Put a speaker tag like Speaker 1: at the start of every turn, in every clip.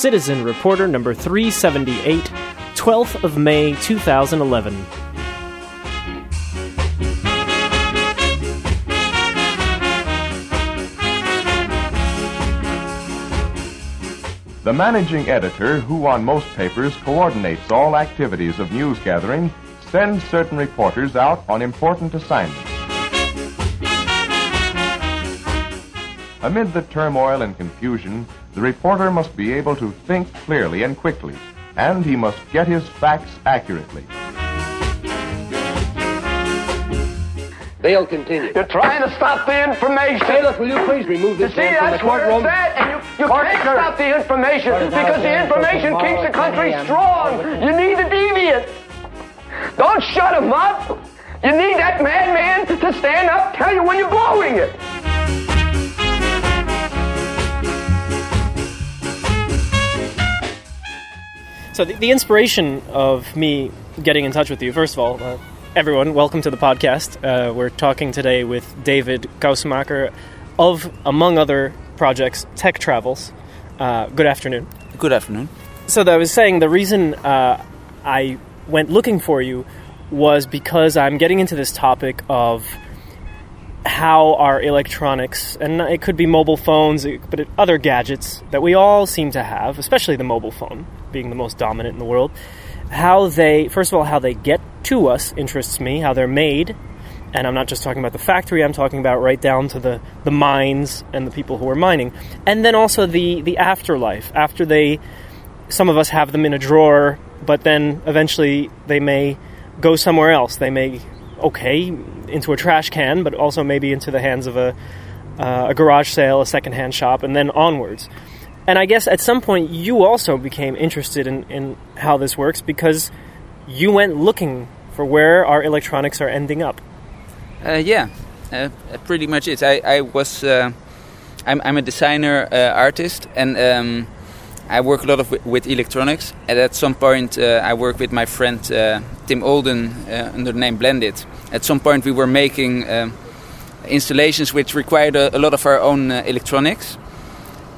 Speaker 1: Citizen Reporter number 378, 12th of May 2011.
Speaker 2: The managing editor, who on most papers coordinates all activities of news gathering, sends certain reporters out on important assignments. Amid the turmoil and confusion, the reporter must be able to think clearly and quickly, and he must get his facts accurately.
Speaker 3: They'll continue.
Speaker 4: You're trying to stop the information.
Speaker 3: Taylor, will you please remove
Speaker 4: You
Speaker 3: this
Speaker 4: see,
Speaker 3: man from the courtroom?
Speaker 4: that's where
Speaker 3: courtroom?
Speaker 4: it's at, and you, you can't stop the information because the information keeps the country strong. You need the deviant. Don't shut him up. You need that madman to stand up, tell you when you're blowing it.
Speaker 1: So, the, the inspiration of me getting in touch with you, first of all, uh, everyone, welcome to the podcast. Uh, we're talking today with David Kousemaker of, among other projects, Tech Travels. Uh, good afternoon.
Speaker 5: Good afternoon.
Speaker 1: So, I was saying the reason uh, I went looking for you was because I'm getting into this topic of how our electronics, and it could be mobile phones, but other gadgets that we all seem to have, especially the mobile phone being the most dominant in the world, how they, first of all, how they get to us interests me, how they're made. And I'm not just talking about the factory, I'm talking about right down to the, the mines and the people who are mining. And then also the, the afterlife. After they, some of us have them in a drawer, but then eventually they may go somewhere else. They may, okay, into a trash can, but also maybe into the hands of a, uh, a garage sale, a secondhand shop, and then onwards. And I guess at some point you also became interested in, in how this works because you went looking for where our electronics are ending up.
Speaker 5: Uh, yeah, uh, pretty much it. I, I was, uh, I'm, I'm a designer uh, artist, and um, I work a lot of with, with electronics. And at some point, uh, I work with my friend uh, Tim Olden under the name Blendid. At some point, we were making um, installations which required a, a lot of our own electronics.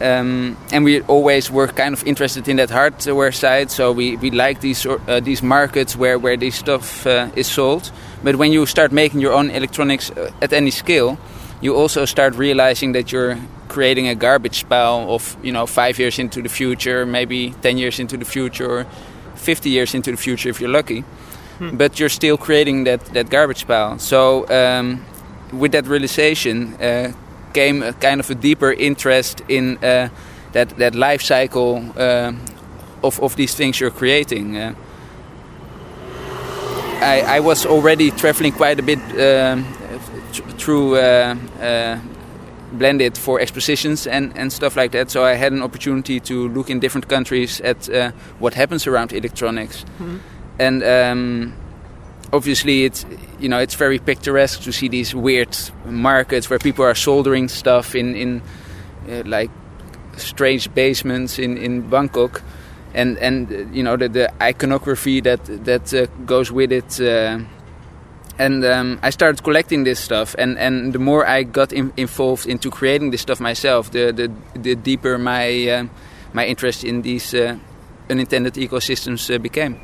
Speaker 5: Um, and we always were kind of interested in that hardware side, so we, we like these uh, these markets where, where this stuff uh, is sold. But when you start making your own electronics uh, at any scale, you also start realizing that you're creating a garbage pile of you know five years into the future, maybe ten years into the future, or fifty years into the future if you're lucky. But you're still creating that, that garbage pile. So um, with that realization uh, came a kind of a deeper interest in uh, that that life cycle uh, of of these things you're creating. Uh, I, I was already traveling quite a bit th- through uh, uh, Blendid for expositions and, and stuff like that. So I had an opportunity to look in different countries at uh, what happens around electronics, and um, obviously it's you know it's very picturesque to see these weird markets where people are soldering stuff in in uh, like strange basements in in Bangkok, and and uh, you know the, the iconography that that uh, goes with it. Uh, and um, I started collecting this stuff, and, and the more I got in, involved into creating this stuff myself, the the, the deeper my um my interest in these uh, unintended ecosystems uh, became.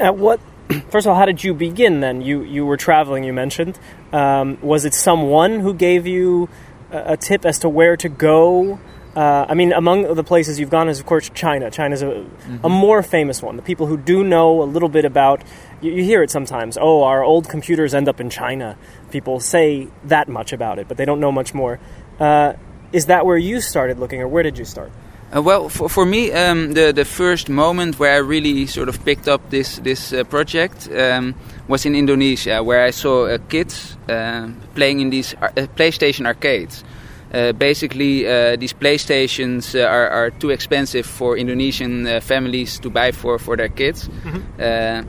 Speaker 1: At what? First of all, how did you begin? Then you you were traveling. You mentioned. Um, was it someone who gave you a, a tip as to where to go? Uh, I mean, among the places you've gone is of course China. China's a, a more famous one. The people who do know a little bit about, you, you hear it sometimes. Oh, our old computers end up in China. People say that much about it, but they don't know much more. Uh, is that where you started looking, or where did you start?
Speaker 5: Uh, well, for, for me, um, the the first moment where I really sort of picked up this this uh, project um, was in Indonesia, where I saw uh, kids uh, playing in these ar- uh, PlayStation arcades. Uh, basically, uh, these PlayStations are, are too expensive for Indonesian uh, families to buy for, for their kids. Uh,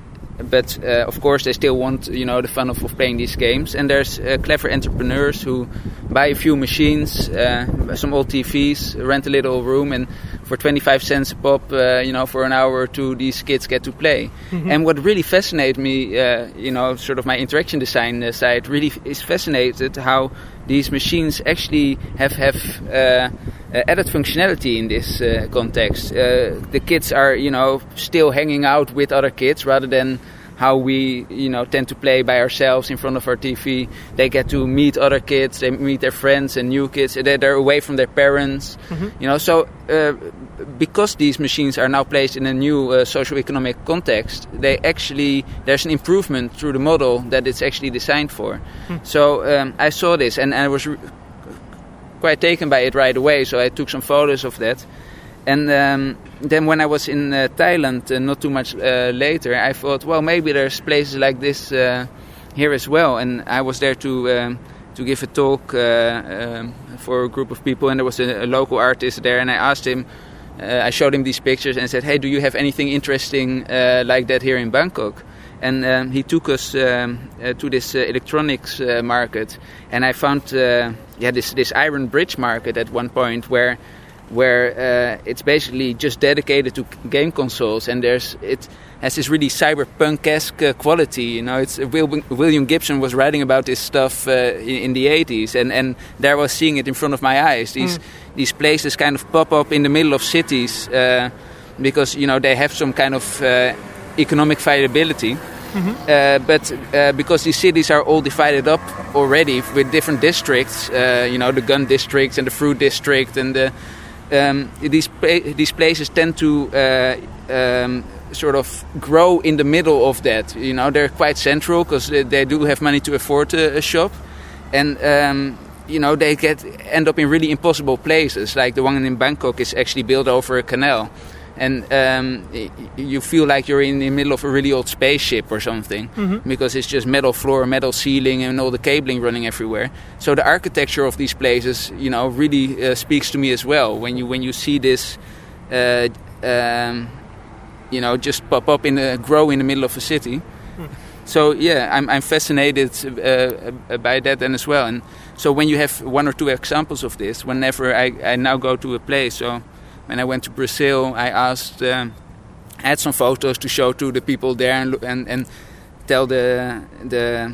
Speaker 5: but uh, of course, they still want you know the fun of, of playing these games. And there's uh, clever entrepreneurs who buy a few machines, uh, some old TVs, rent a little room, and for 25 cents a pop, uh, you know, for an hour or two, these kids get to play. And what really fascinated me, uh, you know, sort of my interaction design side, really is fascinated how these machines actually have have uh, uh, added functionality in this uh, context. Uh, the kids are, you know, still hanging out with other kids rather than how we, you know, tend to play by ourselves in front of our TV. They get to meet other kids, they meet their friends and new kids. They're, away from their parents, you know. So uh, because these machines are now placed in a new uh, socio-economic context, they actually there's an improvement through the model that it's actually designed for. So um, I saw this and, I was re- quite taken by it right away. So I took some photos of that. And um, then when I was in uh, Thailand, uh, not too much uh, later, I thought, well, maybe there's places like this uh, here as well. And I was there to um, to give a talk uh, um, for a group of people, and there was a, a local artist there, and I asked him. Uh, I showed him these pictures and said, "Hey, do you have anything interesting like that here in Bangkok?" And um, he took us um, to this electronics market, and I found yeah this this Iron Bridge market at one point where where uh, it's basically just dedicated to game consoles, and there's it has this really cyberpunk-esque uh, quality. You know, it's Wil- William Gibson was writing about this stuff uh, in, in the 80s, and and there I was seeing it in front of my eyes. These these places kind of pop up in the middle of cities uh, because you know they have some kind of uh, economic viability. Uh, but uh, because these cities are all divided up already with different districts, uh, you know, the gun district and the fruit district, and the, um, these these places tend to uh, um, sort of grow in the middle of that. You know, they're quite central because they, they do have money to afford a, a shop, and um, you know they get end up in really impossible places. Like the one in Bangkok is actually built over a canal and um, you feel like you're in the middle of a really old spaceship or something because it's just metal floor, metal ceiling, and all the cabling running everywhere. So the architecture of these places, you know, really uh, speaks to me as well. When you when you see this, uh, um, you know, just pop up in a grow in the middle of a city. So yeah, I'm I'm fascinated uh, by that and as well. And so when you have one or two examples of this, whenever I, I now go to a place, so when I went to Brazil, I asked, um, I had some photos to show to the people there and and, and tell the the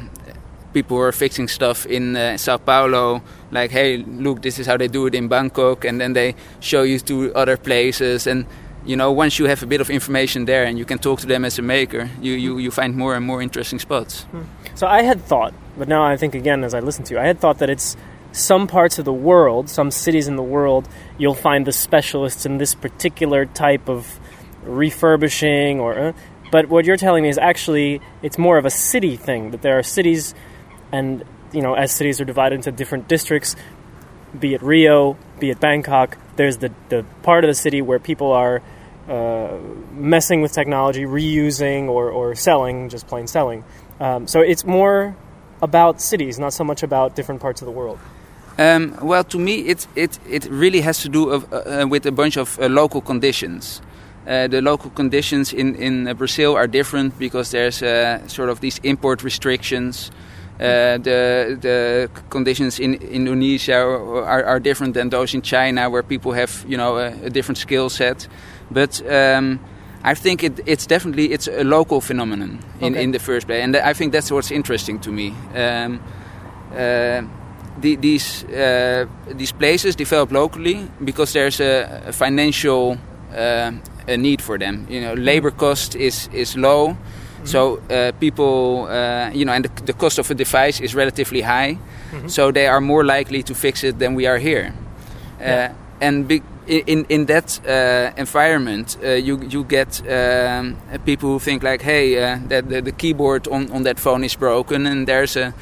Speaker 5: people who are fixing stuff in uh, Sao Paulo, like, hey, look, this is how they do it in Bangkok, and then they show you to other places and. You know, once you have a bit of information there and you can talk to them as a maker, you, you, you find more and more interesting spots.
Speaker 1: So I had thought, but now I think again as I listen to you, I had thought that it's some parts of the world, some cities in the world, you'll find the specialists in this particular type of refurbishing or. Uh, but what you're telling me is actually it's more of a city thing that there are cities, and you know as cities are divided into different districts, be it Rio, be it Bangkok, there's the the part of the city where people are uh, messing with technology, reusing or, or selling, just plain selling. Um, so it's more about cities, not so much about different parts of the world.
Speaker 5: Um, well, to me, it it it really has to do of, uh, with a bunch of uh, local conditions. Uh, the local conditions in in uh, Brazil are different because there's uh, sort of these import restrictions. Uh, the the conditions in Indonesia are, are, different than those in China, where people have you know a, a different skill set. But um, I think it, it's definitely it's a local phenomenon in,
Speaker 1: Okay.
Speaker 5: in the first place, and I think that's what's interesting to me. Um, uh, the, these uh, these places develop locally because there's a, a financial uh, a need for them. You know, labor cost is is low, so uh, people uh, you know, and the, the cost of a device is relatively high, so they are more likely to fix it than we are here. Uh, and be, in in that uh, environment, you you get um, people who think like, hey, that the, the keyboard on, on that phone is broken, and there's a,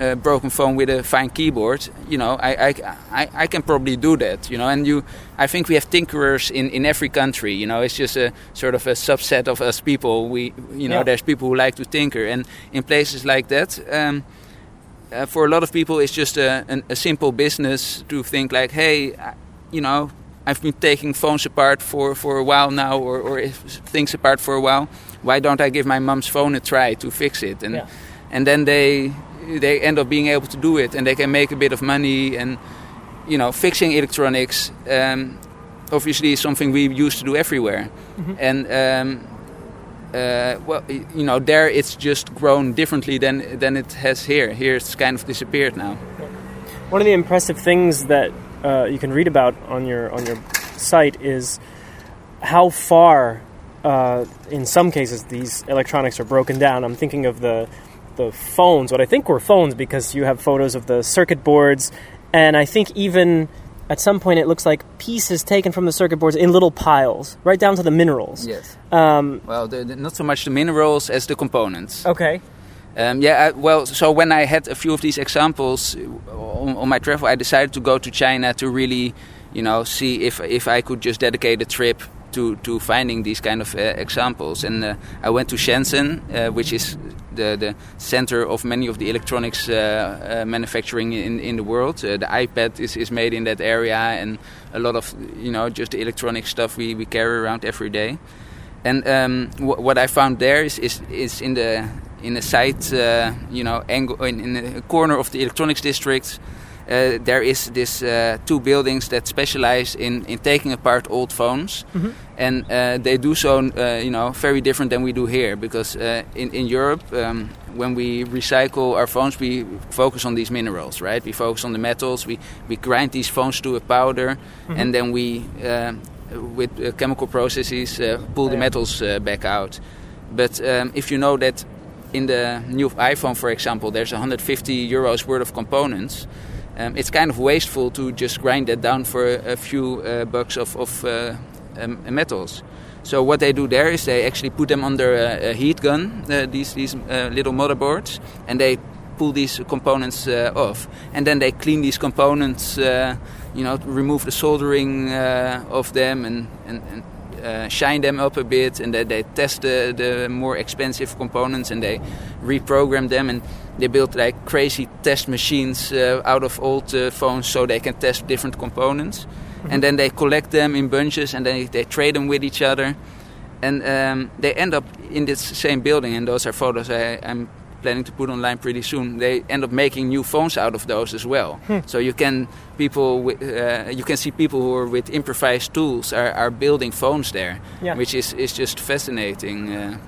Speaker 5: a broken phone with a fine keyboard. You know, I, I, I, I can probably do that. You know, and you, I think we have tinkerers in, in every country. You know, it's just a sort of a subset of us people. We, you know,
Speaker 1: Yeah.
Speaker 5: there's people who like to tinker, and in places like that. Um, uh, for a lot of people, it's just a, an, a simple business to think like, hey, I- you know, I've been taking phones apart for, for a while now, or, or if things apart for a while. Why don't I give my mom's phone a try to fix it? And
Speaker 1: Yeah.
Speaker 5: and then they they end up being able to do it, and they can make a bit of money. And you know, fixing electronics um, obviously is something we used to do everywhere. And um, uh, well, you know, there it's just grown differently than than it has here. Here it's kind of disappeared now.
Speaker 1: One of the impressive things that uh, you can read about on your on your site is how far, uh, in some cases, these electronics are broken down. I'm thinking of the the phones, what I think were phones, because you have photos of the circuit boards, and I think even at some point it looks like pieces taken from the circuit boards in little piles, right down to the minerals.
Speaker 5: Yes.
Speaker 1: Um,
Speaker 5: Well, the, the, not so much the minerals as the components.
Speaker 1: okay.
Speaker 5: Um, yeah, I, well, so when I had a few of these examples uh, on, on my travel, I decided to go to China to really, you know, see if if I could just dedicate a trip to to finding these kind of uh, examples. And uh, I went to Shenzhen, uh, which is the the center of many of the electronics uh, uh, manufacturing in in the world. Uh, the iPad is is made in that area, and a lot of you know just the electronic stuff we we carry around every day. And um, wh- what I found there is is, is in the in the side, uh, you know, angle in, in the corner of the electronics district. Uh, there is this uh, two buildings that specialize in, in taking apart old phones, and uh, they do so, uh, you know, very different than we do here. Because uh, in in Europe, um, when we recycle our phones, we focus on these minerals, right? We focus on the metals. We we grind these phones to a powder, and then we uh, with uh, chemical processes uh, pull the metals uh, back out. But um, if you know that in the new iPhone, for example, there's 150 euros worth of components, um, it's kind of wasteful to just grind that down for a, few uh, bucks of, of uh, um, metals. So what they do there is they actually put them under a, a heat gun, uh, these these uh, little motherboards, and they pull these components uh, off, and then they clean these components. Uh, you know, remove the soldering of them and and, and uh, shine them up a bit, and then they test the, the more expensive components and they reprogram them and they build like crazy test machines uh, out of old uh, phones so they can test different components, and then they collect them in bunches and then they trade them with each other, and um, they end up in this same building. And those are photos I, I'm planning to put online pretty soon. They end up making new phones out of those as well. So you can people uh, you can see people who are with improvised tools are, are building phones there,
Speaker 1: Yeah.
Speaker 5: which is, is just fascinating. Uh,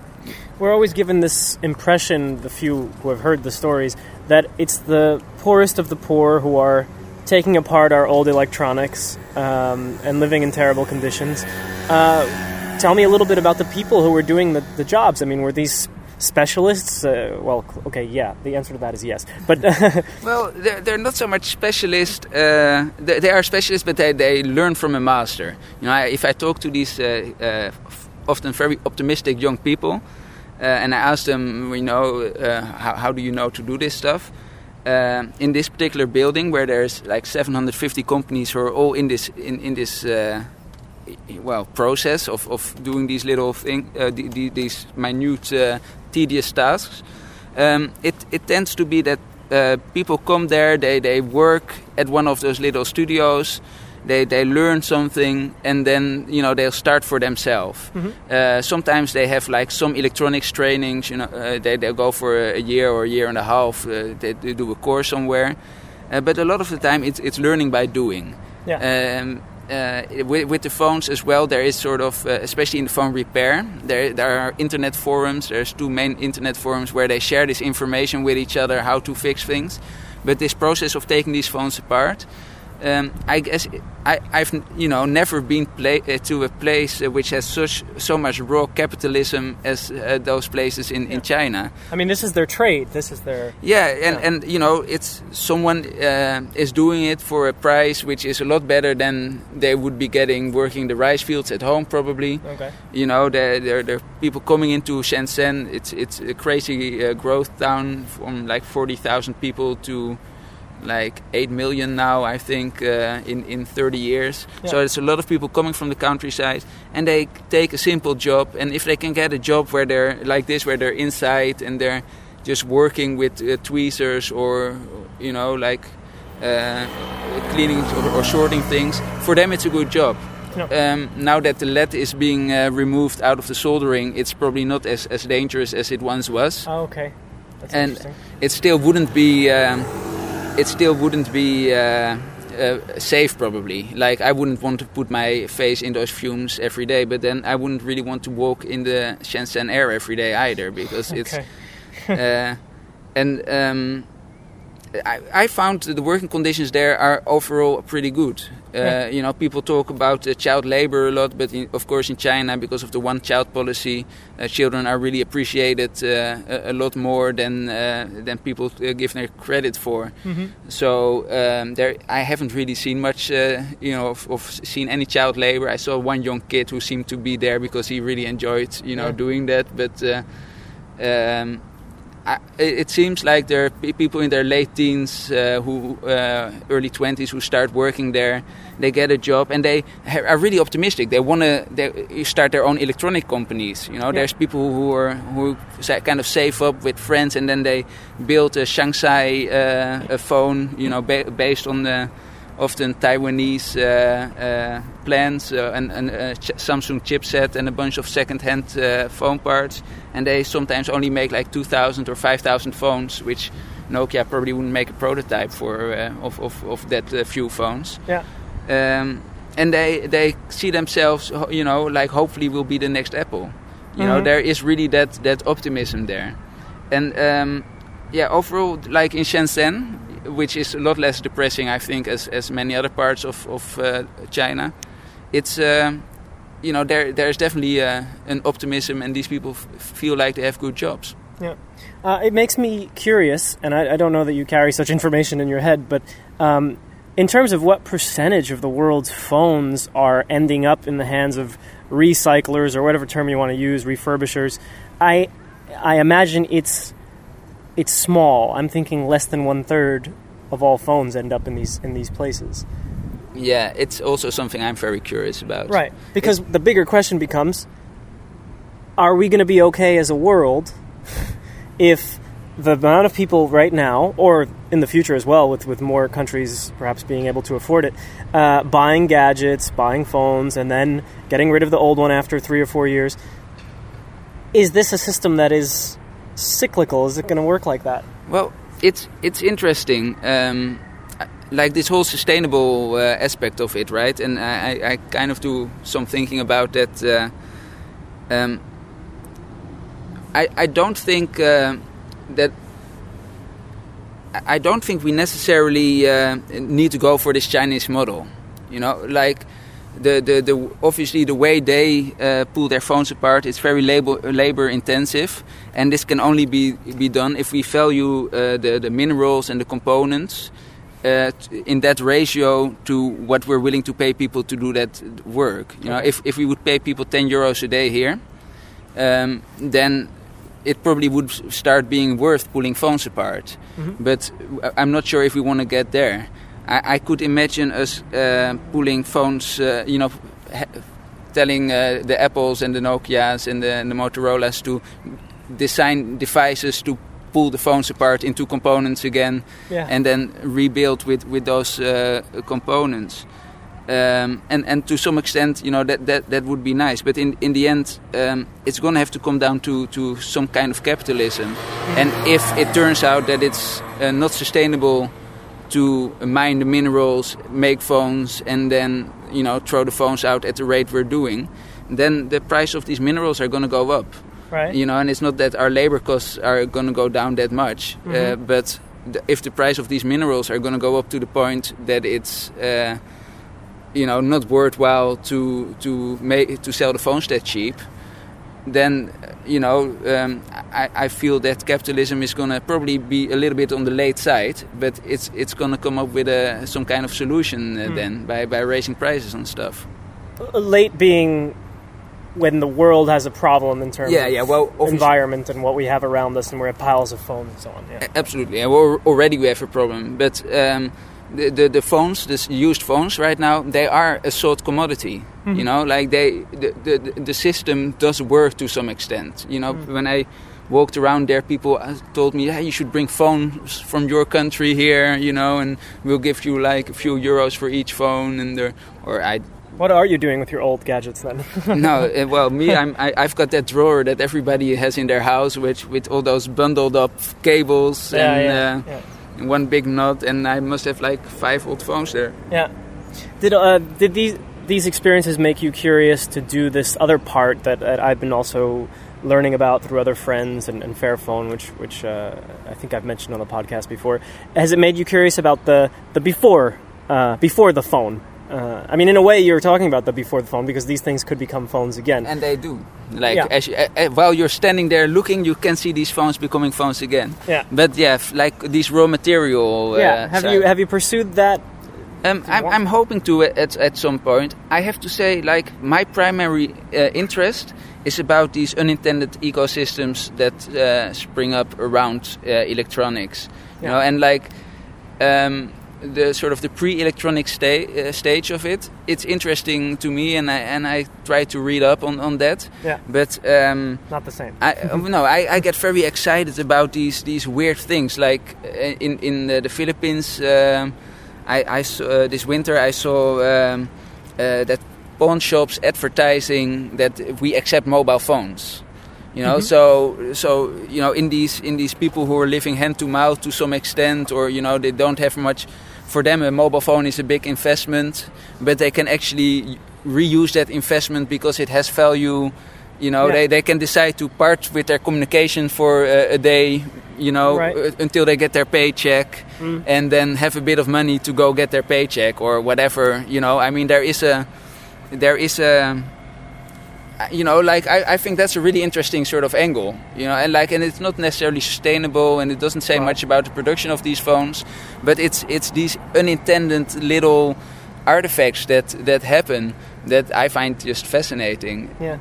Speaker 1: We're always given this impression, the few who have heard the stories, that it's the poorest of the poor who are taking apart our old electronics um, and living in terrible conditions. Uh, tell me a little bit about the people who were doing the, the jobs. I mean, were these specialists? Uh, well, okay, yeah, the answer to that is yes. But
Speaker 5: Well, they're, they're not so much specialists. Uh, they, they are specialists, but they, they learn from a master. You know, I, if I talk to these uh, uh, often very optimistic young people, uh, and I ask them, you know, uh, how, how do you know to do this stuff? In this particular building, where there's like 750 companies who are all in this in, in this well process of, of doing these little thing, uh, the, the, these minute uh, tedious tasks. Um, it it tends to be that uh, people come there, they, they work at one of those little studios, they they learn something, and then you know they'll start for themselves. Uh, sometimes they have like some electronics trainings. You know, uh, they they go for a year or a year and a half. Uh, they, they do a course somewhere, uh, but a lot of the time it's it's learning by doing.
Speaker 1: yeah.
Speaker 5: Um, uh, with, with the phones as well, there is sort of, uh, especially in the phone repair, there, there are internet forums. There's two main internet forums where they share this information with each other, how to fix things. But this process of taking these phones apart, um, I guess I, I've you know never been pla- uh, to a place uh, which has such so much raw capitalism as uh, those places in, in China.
Speaker 1: I mean, this is their trade. This is their.
Speaker 5: Yeah, and,
Speaker 1: Yeah.
Speaker 5: and you know, it's someone uh, is doing it for a price which is a lot better than they would be getting working the rice fields at home, probably.
Speaker 1: Okay.
Speaker 5: You know, there there there are people coming into Shenzhen. It's it's a crazy uh, growth town from like forty thousand people to like eight million now. I think uh, in in thirty years. So
Speaker 1: Yeah.
Speaker 5: it's a lot of people coming from the countryside, and they take a simple job. And if they can get a job where they're like this, where they're inside and they're just working with uh, tweezers or you know like uh, cleaning or, or sorting things, for them it's a good job.
Speaker 1: Yeah.
Speaker 5: Um, now that the lead is being uh, removed out of the soldering, it's probably not as, as dangerous as it once was,
Speaker 1: Oh, okay. That's
Speaker 5: and
Speaker 1: interesting.
Speaker 5: it still wouldn't be um, it still wouldn't be uh, uh, safe probably. Like I wouldn't want to put my face in those fumes every day, but then I wouldn't really want to walk in the Shenzhen air every day either because it's uh, and um, I, I found the working conditions there are overall pretty good. Uh,
Speaker 1: Yeah.
Speaker 5: You know, people talk about uh, child labor a lot, but in, of course in China, because of the one-child policy, uh, children are really appreciated uh, a, a lot more than uh, than people uh, give their credit for. So um, there, I haven't really seen much, uh, you know, of, of seen any child labor. I saw one young kid who seemed to be there because he really enjoyed, you know,
Speaker 1: Yeah.
Speaker 5: doing that, but. Uh, um, I, it seems like there are people in their late teens, uh, who uh, early twenties, who start working there. They get a job and they ha- are really optimistic. They want to start their own electronic companies. You know, there's people who are who kind of save up with friends and then they build a shanzhai uh, a phone. You know, ba- based on the often Taiwanese uh, uh, plans uh, and, and a ch- Samsung chipset and a bunch of second-hand uh, phone parts. And they sometimes only make like 2,000 or 5,000 phones, which Nokia probably wouldn't make a prototype for uh, of, of, of that uh, few phones.
Speaker 1: Yeah.
Speaker 5: Um, and they they see themselves, you know, like hopefully will be the next Apple. You know,
Speaker 1: Mhm.
Speaker 5: there is really that that optimism there, and um, yeah, overall, like in Shenzhen, which is a lot less depressing, I think, as as many other parts of of uh, China, it's. um you know, there there's definitely uh, an optimism, and these people feel like they have good jobs.
Speaker 1: Yeah. Uh, it makes me curious, and I, I don't know that you carry such information in your head, but um, in terms of what percentage of the world's phones are ending up in the hands of recyclers or whatever term you want to use, refurbishers, I I imagine it's it's small. I'm thinking less than one third of all phones end up in these in these places.
Speaker 5: Yeah, it's also something I'm very curious about.
Speaker 1: Right. Because the bigger question becomes are we going to be okay as a world if the amount of people right now, or in the future as well, with, with more countries perhaps being able to afford it, uh, buying gadgets, buying phones, and then getting rid of the old one after three or four years? Is this a system that is cyclical? Is it going to work like that?
Speaker 5: Well, it's it's interesting, um, like this whole sustainable uh, aspect of it, right? And I, I- kind of do some thinking about that. Uh, um, I I don't think uh, that. I don't think we necessarily uh, need to go for this Chinese model. You know, like the, the, the obviously the way they uh, pull their phones apart is very labor labor intensive, and this can only be be done if we value uh, the the minerals and the components uh, in that ratio to what we're willing to pay people to do that work. You know, if if we would pay people ten euros a day here, um, then it probably would start being worth pulling phones apart. But uh, I'm not sure if we want to get there. I, I could imagine us uh, pulling phones, uh, you know, ha- telling uh, the Apples and the Nokias and the, and the Motorola's to design devices to pull the phones apart into components again
Speaker 1: Yeah.
Speaker 5: and then rebuild with, with those uh, components. Um, and, and to some extent, you know, that, that, that would be nice. But in, in the end, um, it's going to have to come down to, to some kind of capitalism. And if it turns out that it's uh, not sustainable to mine the minerals, make phones, and then, you know, throw the phones out at the rate we're doing, then the price of these minerals are going to go up
Speaker 1: Right?
Speaker 5: you know and it's not that our labor costs are going to go down that much uh, but the, if the price of these minerals are going to go up to the point that it's uh, you know not worthwhile to to make to sell the phones that cheap then uh, you know um, I, I feel that capitalism is going to probably be a little bit on the late side but it's it's going to come up with a, some kind of solution uh, then by, by raising prices on stuff
Speaker 1: Late being when the world has a problem in terms
Speaker 5: Yeah,
Speaker 1: of
Speaker 5: yeah, well,
Speaker 1: environment and what we have around us, and we have piles of phones and so on. Yeah.
Speaker 5: Absolutely, and already we have a problem. But um, the, the the phones, the used phones right now, they are a sort commodity. You know, like they the, the the system does work to some extent. You know, when I walked around there, people uh, told me, "Hey, you should bring phones from your country here." You know, and we'll give you like a few euros for each phone. And there, or I
Speaker 1: What are you doing with your old gadgets then?
Speaker 5: no, uh, well, me, I'm, I, I've got that drawer that everybody has in their house, which with all those bundled up cables
Speaker 1: yeah,
Speaker 5: and,
Speaker 1: yeah,
Speaker 5: uh,
Speaker 1: yeah.
Speaker 5: One big knot, and I must have like five old phones there.
Speaker 1: Yeah. Did uh, did these these experiences make you curious to do this other part that, that I've been also learning about through other friends and, and Fairphone, which which uh, I think I've mentioned on the podcast before. Has it made you curious about the the before uh, before the phone? Uh, I mean, in a way, you're talking about that before the phone because these things could become phones again.
Speaker 5: And they do. Like
Speaker 1: Yeah.
Speaker 5: as you, uh, uh, while you're standing there looking, you can see these phones becoming phones again.
Speaker 1: Yeah.
Speaker 5: But yeah, f- like these raw material.
Speaker 1: yeah.
Speaker 5: Uh,
Speaker 1: Have
Speaker 5: side.
Speaker 1: you have you pursued that?
Speaker 5: Um, I'm, I'm hoping to at, at some point. I have to say, like, my primary uh, interest is about these unintended ecosystems that uh, spring up around uh, electronics. You know, and like um, the sort of the pre-electronic sta- uh, stage of it. It's interesting to me, and I and I try to read up on, on that.
Speaker 1: Yeah.
Speaker 5: But um,
Speaker 1: Not the same.
Speaker 5: I uh, no, I, I get very excited about these these weird things. Like uh, in in the, the Philippines, um, I, I saw, uh, this winter I saw um, uh, that pawn shops advertising that we accept mobile phones. You know, so so you know in these in these people who are living hand to mouth to some extent, or you know they don't have much. For them, a mobile phone is a big investment, but they can actually reuse that investment because it has value you know
Speaker 1: Yeah.
Speaker 5: they, they can decide to part with their communication for uh, a day you know
Speaker 1: Right.
Speaker 5: uh, until they get their paycheck
Speaker 1: Mm.
Speaker 5: and then have a bit of money to go get their paycheck or whatever you know i mean there is a there is a you know like I, I think that's a really interesting sort of angle you know and like and it's not necessarily sustainable and it doesn't say
Speaker 1: Right.
Speaker 5: much about the production of these phones but it's it's these unintended little artifacts that that happen that i find just fascinating
Speaker 1: Yeah.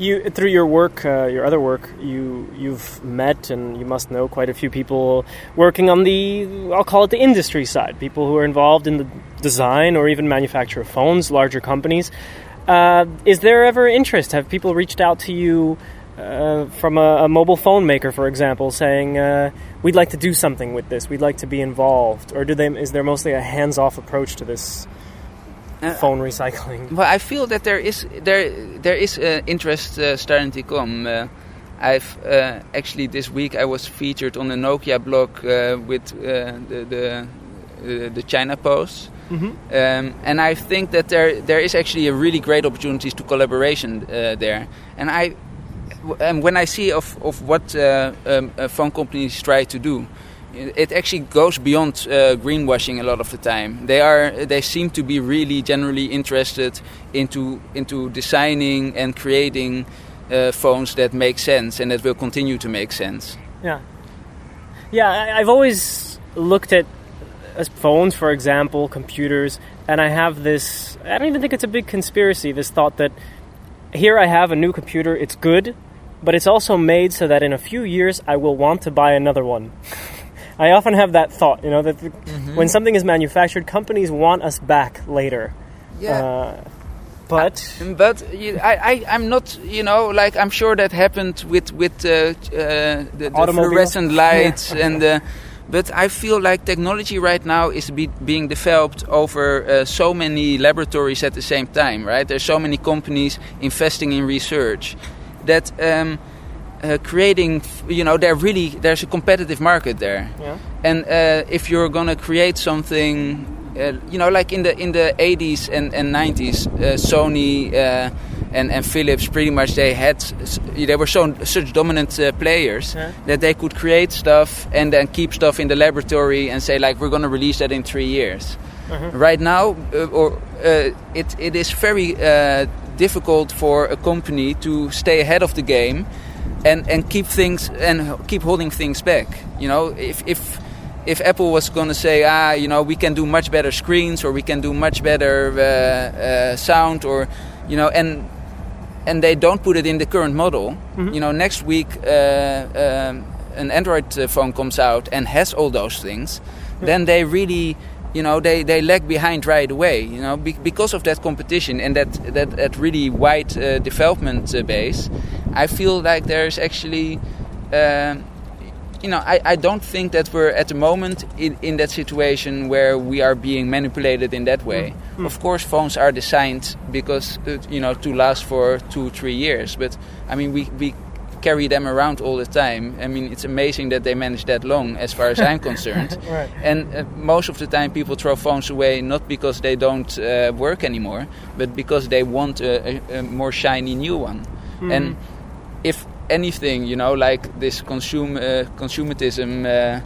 Speaker 1: You through your work, uh, your other work, you you've met and you must know quite a few people working on the I'll call it the industry side. People who are involved in the design or even manufacture of phones, larger companies. Uh, is there ever interest? Have people reached out to you uh, from a, a mobile phone maker, for example, saying uh, we'd like to do something with this, we'd like to be involved, or do they? Is there mostly a hands-off approach to this
Speaker 5: Uh,
Speaker 1: phone recycling?
Speaker 5: Well, I feel that there is there there is uh, interest uh, starting to come. Uh, I've uh, actually this week I was featured on the Nokia blog uh, with uh, the the, the China Post,
Speaker 1: Mhm.
Speaker 5: um, and I think that there there is actually a really great opportunities to collaboration uh, there. And I and when I see of of what uh, um, uh, phone companies try to do, it actually goes beyond uh, greenwashing a lot of the time. They are they seem to be really generally interested into into designing and creating uh, phones that make sense and that will continue to make sense.
Speaker 1: Yeah. Yeah, I've always looked at phones, for example, computers, and I have this I don't even think it's a big conspiracy, this thought that here I have a new computer, it's good, but it's also made so that in a few years I will want to buy another one. I often have that thought, you know, that the, when something is manufactured, companies want us back later. Uh, but
Speaker 5: But you, I, I, I'm not, you know, like I'm sure that happened with with uh, uh, the, the fluorescent lights and. Uh, but I feel like technology right now is be, being developed over uh, so many laboratories at the same time, right? There's so many companies investing in research that um, uh, creating, you know, there really there's a competitive market there.
Speaker 1: yeah.
Speaker 5: And uh, if you're gonna create something, uh, you know, like in the in the 80s and, and 90s, uh, Sony uh, and and Philips pretty much they had they were so such dominant uh, players
Speaker 1: Yeah.
Speaker 5: that they could create stuff and then keep stuff in the laboratory and say like we're gonna release that in three years. Right now, uh, or uh, it it is very uh, difficult for a company to stay ahead of the game and and keep things and keep holding things back. You know, if if if Apple was going to say, ah, you know, we can do much better screens or we can do much better uh, uh, sound or, you know, and and they don't put it in the current model, you know, next week uh, um, an Android uh, phone comes out and has all those things, then they really, you know, they, they lag behind right away, you know, be, because of that competition and that that, that really wide uh, development uh, base. I feel like there's actually. um you know, I, I don't think that we're at the moment in, in that situation where we are being manipulated in that way. Of course, phones are designed because, uh, you know, to last for two, three years. But, I mean, we, we carry them around all the time. I mean, it's amazing that they manage that long, as far as I'm concerned.
Speaker 1: Right.
Speaker 5: And uh, most of the time, people throw phones away not because they don't uh, work anymore, but because they want a, a, a more shiny new one. And if anything, you know, like this consume uh, consumerism. Uh,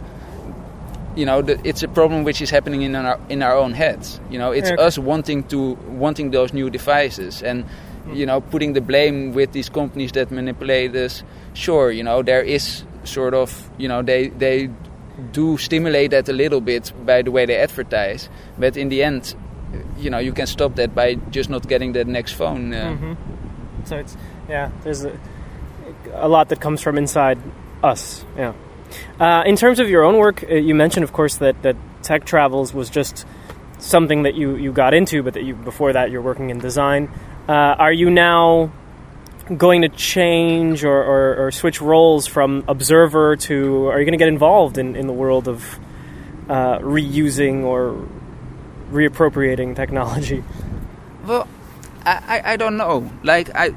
Speaker 5: you know, the, it's a problem which is happening in our in our own heads. You know, it's
Speaker 1: Okay.
Speaker 5: us wanting to wanting those new devices and you know putting the blame with these companies that manipulate us. Sure, you know, there is sort of you know they they do stimulate that a little bit by the way they advertise, but in the end, you know, you can stop that by just not getting that next phone. Uh,
Speaker 1: Mm-hmm. So it's yeah. There's a, a lot that comes from inside us. Yeah. Uh, in terms of your own work, uh, you mentioned, of course, that that tech travels was just something that you you got into, but that you before that you're working in design. Uh, are you now going to change or, or, or switch roles from observer to? Are you going to get involved in, in the world of uh, reusing or reappropriating technology?
Speaker 5: Well, I, I, I don't know. Like I,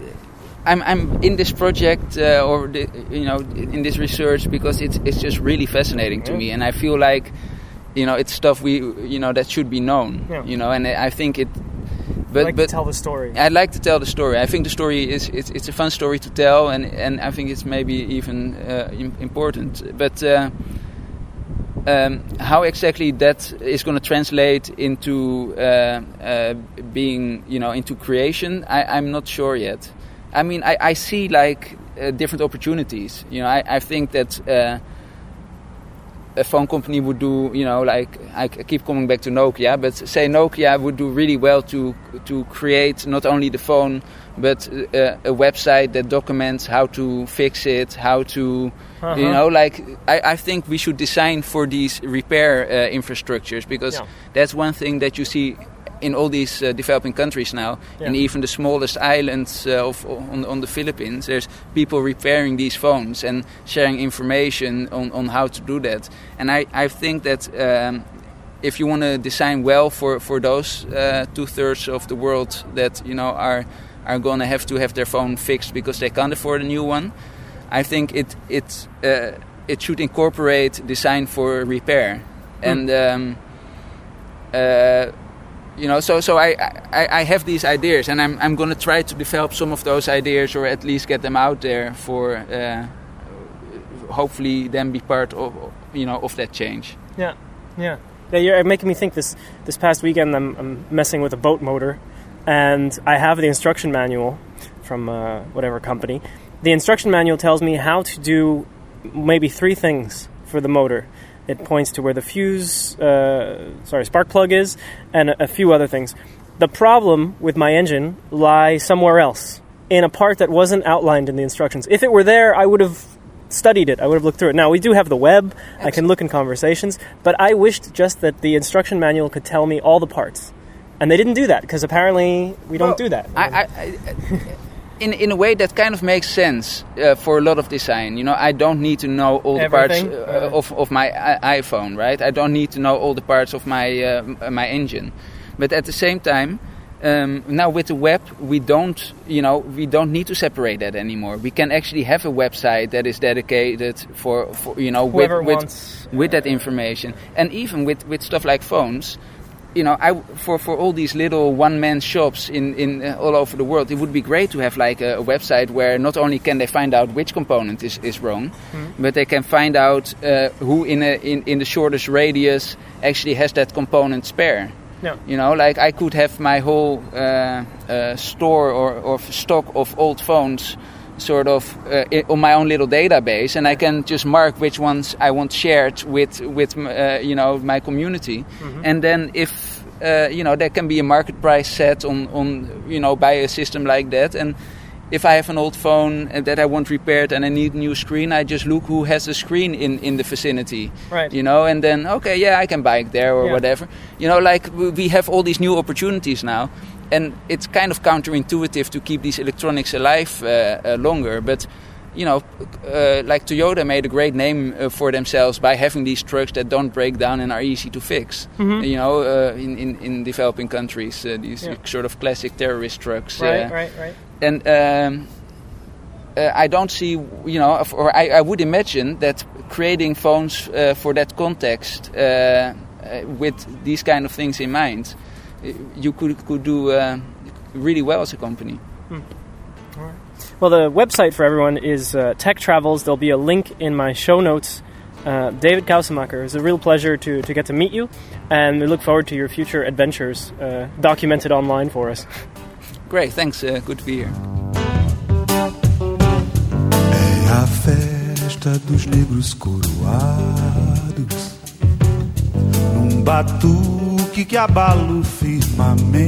Speaker 5: I'm I'm in this project uh, or the, you know in this research because it's it's just really fascinating to me, and I feel like you know it's stuff we you know that should be known.
Speaker 1: Yeah.
Speaker 5: You know, and I think it. But
Speaker 1: like
Speaker 5: but
Speaker 1: to tell the story.
Speaker 5: I'd like to tell the story. I think the story is it's, it's a fun story to tell, and, and I think it's maybe even uh, important. But uh, um, how exactly that is going to translate into uh, uh, being, you know, into creation, I, I'm not sure yet. I mean, I, I see like uh, different opportunities. You know, I, I think that. Uh, a phone company would do, you know, like I keep coming back to Nokia, but say Nokia would do really well to to create not only the phone, but uh, a website that documents how to fix it, how to,
Speaker 1: Uh-huh.
Speaker 5: you know, like I, I think we should design for these repair uh, infrastructures because
Speaker 1: Yeah.
Speaker 5: that's one thing that you see in all these uh, developing countries now,
Speaker 1: Yeah.
Speaker 5: in even the smallest islands uh, of on, on the Philippines. There's people repairing these phones and sharing information on, on how to do that. And I, I think that um, if you want to design well for for those uh, two thirds of the world that you know are are going to have to have their phone fixed because they can't afford a new one, I think it it uh, it should incorporate design for repair and. Um, uh, you know, so so I, I, I have these ideas, and I'm I'm going to try to develop some of those ideas, or at least get them out there for uh, hopefully then be part of you know of that change.
Speaker 1: Yeah, yeah, yeah. You're making me think. This this past weekend, I'm, I'm messing with a boat motor, and I have the instruction manual from uh, whatever company. The instruction manual tells me how to do maybe three things for the motor. It points to where the fuse, uh, sorry, spark plug is, and a, a few other things. The problem with my engine lies somewhere else, in a part that wasn't outlined in the instructions. If it were there, I would have studied it. I would have looked through it. Now we do have the web. I can look in conversations, but I wished just that the instruction manual could tell me all the parts, and they didn't do that because apparently we don't do that.
Speaker 5: I, I, I, in in a way that kind of makes sense uh, for a lot of design. You know, I don't need to know all the parts
Speaker 1: Everything?
Speaker 5: uh, of of my i- iPhone, right? I don't need to know all the parts of my uh, my engine, but at the same time. Um, now with the web, we don't, you know, we don't need to separate that anymore. We can actually have a website that is dedicated for, for you know,
Speaker 1: Whoever
Speaker 5: with, with
Speaker 1: wants,
Speaker 5: with that information, and even with, with stuff like phones, you know, I for for all these little one man shops in in uh, all over the world, it would be great to have like a, a website where not only can they find out which component is, is wrong, but they can find out uh, who in a in, in the shortest radius actually has that component spare.
Speaker 1: Yeah.
Speaker 5: You know, like I could have my whole uh, uh, store or, or stock of old phones sort of uh, on my own little database, and I can just mark which ones I want shared with with uh, you know my community, and then if uh, you know there can be a market price set on on you know by a system like that, and if I have an old phone uh, that I want repaired and I need a new screen, I just look who has a screen in, in the vicinity.
Speaker 1: Right.
Speaker 5: You know, and then, okay, yeah, I can buy it there or
Speaker 1: Yeah.
Speaker 5: whatever. You know, like we have all these new opportunities now. And it's kind of counterintuitive to keep these electronics alive uh, uh, longer. But, you know, uh, like Toyota made a great name uh, for themselves by having these trucks that don't break down and are easy to fix. You know, uh, in, in, in developing countries, uh, these
Speaker 1: Mm-hmm. Yeah.
Speaker 5: sort of classic terrorist trucks.
Speaker 1: right, right, right.
Speaker 5: and um, uh, I don't see, you know, or I, I would imagine that creating phones uh, for that context with these kind of things in mind, you could could do uh, really well as a company.
Speaker 1: Well, the website for everyone is uh, Tech Travels. There'll be a link in my show notes. Uh, David Kousemaker, it's a real pleasure to, to get to meet you, and we look forward to your future adventures uh, documented online for us.
Speaker 5: Great, thanks. Uh, good to be here.
Speaker 6: É a festa dos negros coroados num batuque que abala o firmamento.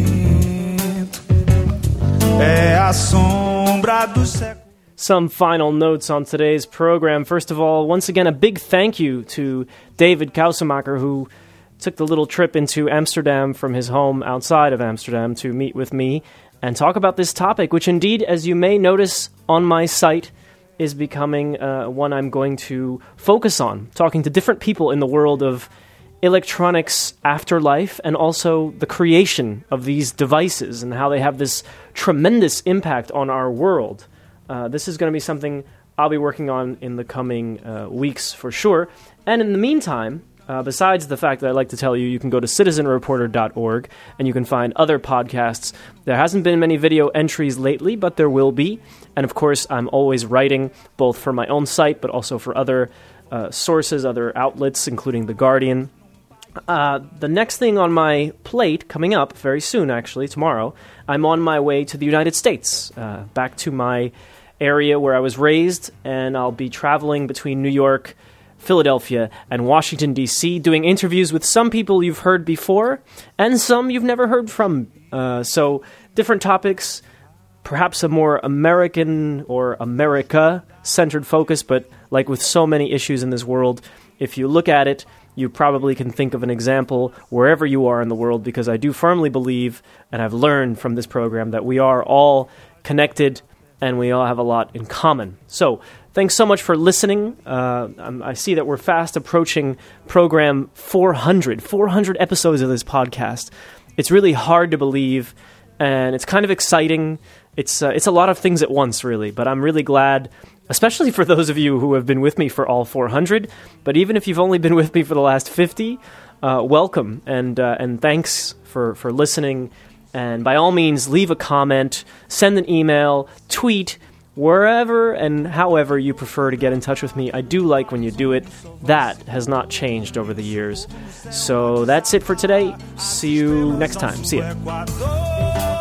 Speaker 6: É a sombra do século.
Speaker 1: Some final notes on today's program. First of all, once again, a big thank you to David Kousemaker, who took the little trip into Amsterdam from his home outside of Amsterdam to meet with me and talk about this topic, which indeed, as you may notice on my site, is becoming uh, one I'm going to focus on, talking to different people in the world of electronics afterlife and also the creation of these devices and how they have this tremendous impact on our world. Uh, this is going to be something I'll be working on in the coming uh, weeks for sure. And in the meantime, uh, besides the fact that I'd like to tell you, you can go to citizenreporter.org and you can find other podcasts. There hasn't been many video entries lately, but there will be. And of course, I'm always writing both for my own site, but also for other uh, sources, other outlets, including The Guardian. Uh, the next thing on my plate, coming up very soon, actually, tomorrow, I'm on my way to the United States, uh, back to my area where I was raised, and I'll be traveling between New York. Philadelphia, and Washington, D.C., doing interviews with some people you've heard before and some you've never heard from. Uh, so, different topics, perhaps a more American or America centered focus, but like with so many issues in this world, if you look at it, you probably can think of an example wherever you are in the world because I do firmly believe, and I've learned from this program, that we are all connected and we all have a lot in common. So, thanks so much for listening. Uh, I see that we're fast approaching program 400, 400 episodes of this podcast. It's really hard to believe, and it's kind of exciting. It's uh, it's a lot of things at once, really. But I'm really glad, especially for those of you who have been with me for all 400. But even if you've only been with me for the last 50, uh, welcome and uh, and thanks for for listening. And by all means, leave a comment, send an email, tweet, wherever and however you prefer to get in touch with me. I do like when you do it. That has not changed over the years. So that's it for today. See you next time. See ya.